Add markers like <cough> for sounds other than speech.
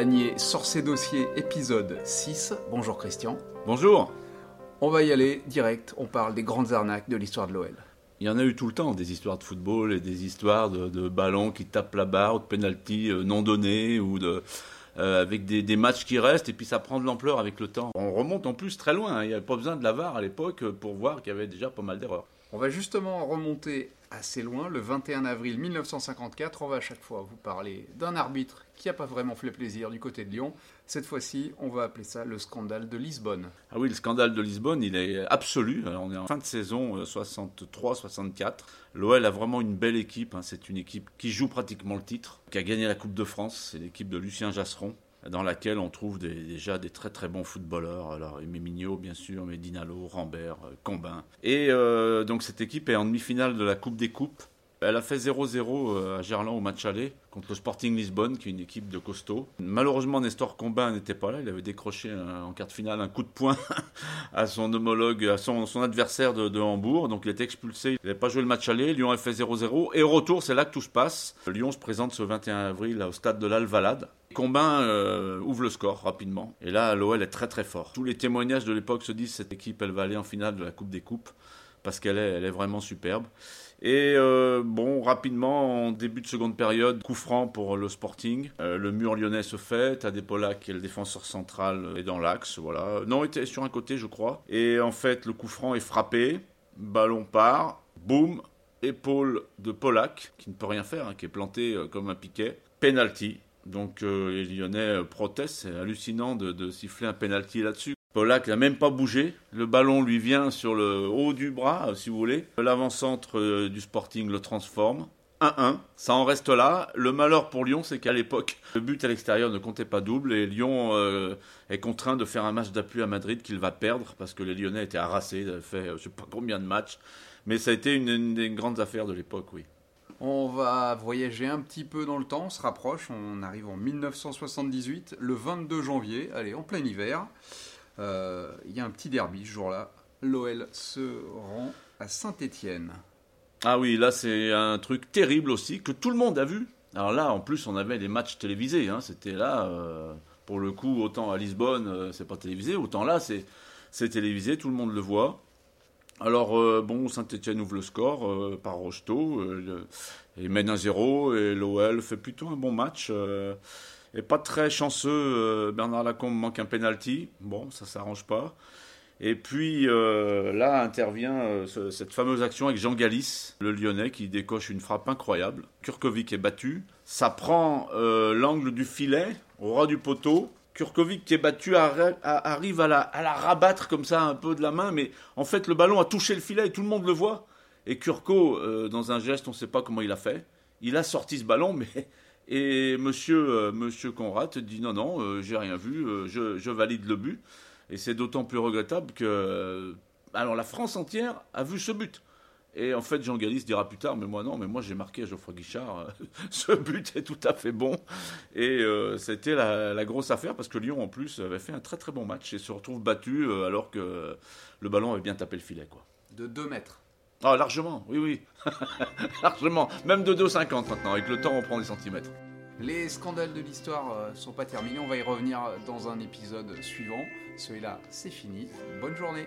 Lanier sort ses dossiers, épisode 6. Bonjour Christian. Bonjour. On va y aller direct, on parle des grandes arnaques de l'histoire de l'OL. Il y en a eu tout le temps, des histoires de football et des histoires de, de ballons qui tapent la barre, ou de pénalty euh, non donnés, ou de, euh, avec des, des matchs qui restent, et puis ça prend de l'ampleur avec le temps. On remonte en plus très loin, hein. il n'y avait pas besoin de la VAR à l'époque pour voir qu'il y avait déjà pas mal d'erreurs. On va justement remonter assez loin, le 21 avril 1954. On va à chaque fois vous parler d'un arbitre qui n'a pas vraiment fait plaisir du côté de Lyon. Cette fois-ci, on va appeler ça le scandale de Lisbonne. Ah oui, le scandale de Lisbonne, il est absolu. On est en fin de saison euh, 63-64. L'OL a vraiment une belle équipe. hein. C'est une équipe qui joue pratiquement le titre, qui a gagné la Coupe de France. C'est l'équipe de Lucien Jasseron, dans laquelle on trouve déjà des très très bons footballeurs. Alors, Aimé Mignot, bien sûr, Medinalo, Rambert, euh, Combin. Et euh, donc, cette équipe est en demi-finale de la Coupe des Coupes. Elle a fait 0-0 euh, à Gerland au match aller contre le Sporting Lisbonne, qui est une équipe de costaud. Malheureusement, Nestor Combin n'était pas là. Il avait décroché en quart de finale un coup de poing <laughs> à son homologue, à son, son adversaire de, de Hambourg. Donc il était expulsé. Il n'avait pas joué le match aller. Lyon a fait 0-0. Et au retour, c'est là que tout se passe. Lyon se présente ce 21 avril au stade de l'Alvalade. Combin euh, ouvre le score rapidement. Et là, l'OL est très très fort. Tous les témoignages de l'époque se disent cette équipe, elle va aller en finale de la Coupe des Coupes parce qu'elle est, elle est vraiment superbe. Et euh, bon, rapidement, en début de seconde période, coup franc pour le Sporting. Euh, le mur lyonnais se fait. Tadej Polak, qui est le défenseur central, est dans l'axe. Voilà. Non, il était sur un côté, je crois. Et en fait, le coup franc est frappé. Ballon part. Boum. Épaule de Polak, qui ne peut rien faire, hein, qui est planté euh, comme un piquet. Penalty. Donc euh, les Lyonnais euh, protestent. C'est hallucinant de, siffler un penalty là-dessus. Polak n'a même pas bougé. Le ballon lui vient sur le haut du bras, euh, si vous voulez. L'avant-centre du Sporting le transforme. 1-1. Ça en reste là. Le malheur pour Lyon, c'est qu'à l'époque, le but à l'extérieur ne comptait pas double et Lyon est contraint de faire un match d'appui à Madrid qu'il va perdre parce que les Lyonnais étaient harassés. Fait je sais pas combien de matchs. Mais ça a été une des grandes affaires de l'époque, oui. On va voyager un petit peu dans le temps, on se rapproche, on arrive en 1978, le 22 janvier, allez, en plein hiver. Euh, Il y a un petit derby ce jour-là. L'OL se rend à Saint-Étienne. Ah oui, là c'est un truc terrible aussi que tout le monde a vu. Alors là, en plus, on avait des matchs télévisés. hein. C'était là, euh, pour le coup, autant à Lisbonne, euh, c'est pas télévisé, autant là, c'est télévisé, tout le monde le voit. Alors euh, bon, Saint-Etienne ouvre le score euh, par Rocheteau, euh, et mène 1-0 et l'OL fait plutôt un bon match. et pas très chanceux, Bernard Lacombe manque un penalty. Bon, ça s'arrange pas. Et puis là intervient ce- cette fameuse action avec Jean Galis, le Lyonnais, qui décoche une frappe incroyable. Kurkovic est battu. Ça prend l'angle du filet au ras du poteau. Kurkovic qui est battu arrive à la, rabattre comme ça un peu de la main, mais en fait le ballon a touché le filet et tout le monde le voit. Et Kurko, euh, dans un geste, on ne sait pas comment il a fait, il a sorti ce ballon, mais <laughs> et Monsieur euh, Monsieur Conrad dit non non, euh, j'ai rien vu, je, je valide le but. Et c'est d'autant plus regrettable que alors la France entière a vu ce but. Et en fait, Jean Galis dira plus tard, mais moi non, mais moi j'ai marqué à Geoffroy Guichard, euh, <laughs> ce but est tout à fait bon. Et euh, c'était la, la grosse affaire parce que Lyon en plus avait fait un très très bon match et se retrouve battu euh, alors que le ballon avait bien tapé le filet. quoi. De 2 mètres. Ah, largement, oui, oui. <laughs> largement. Même de 2,50 maintenant. Avec le temps, on prend des centimètres. Les scandales de l'histoire sont pas terminés, on va y revenir dans un épisode suivant. Celui-là, c'est fini. Bonne journée.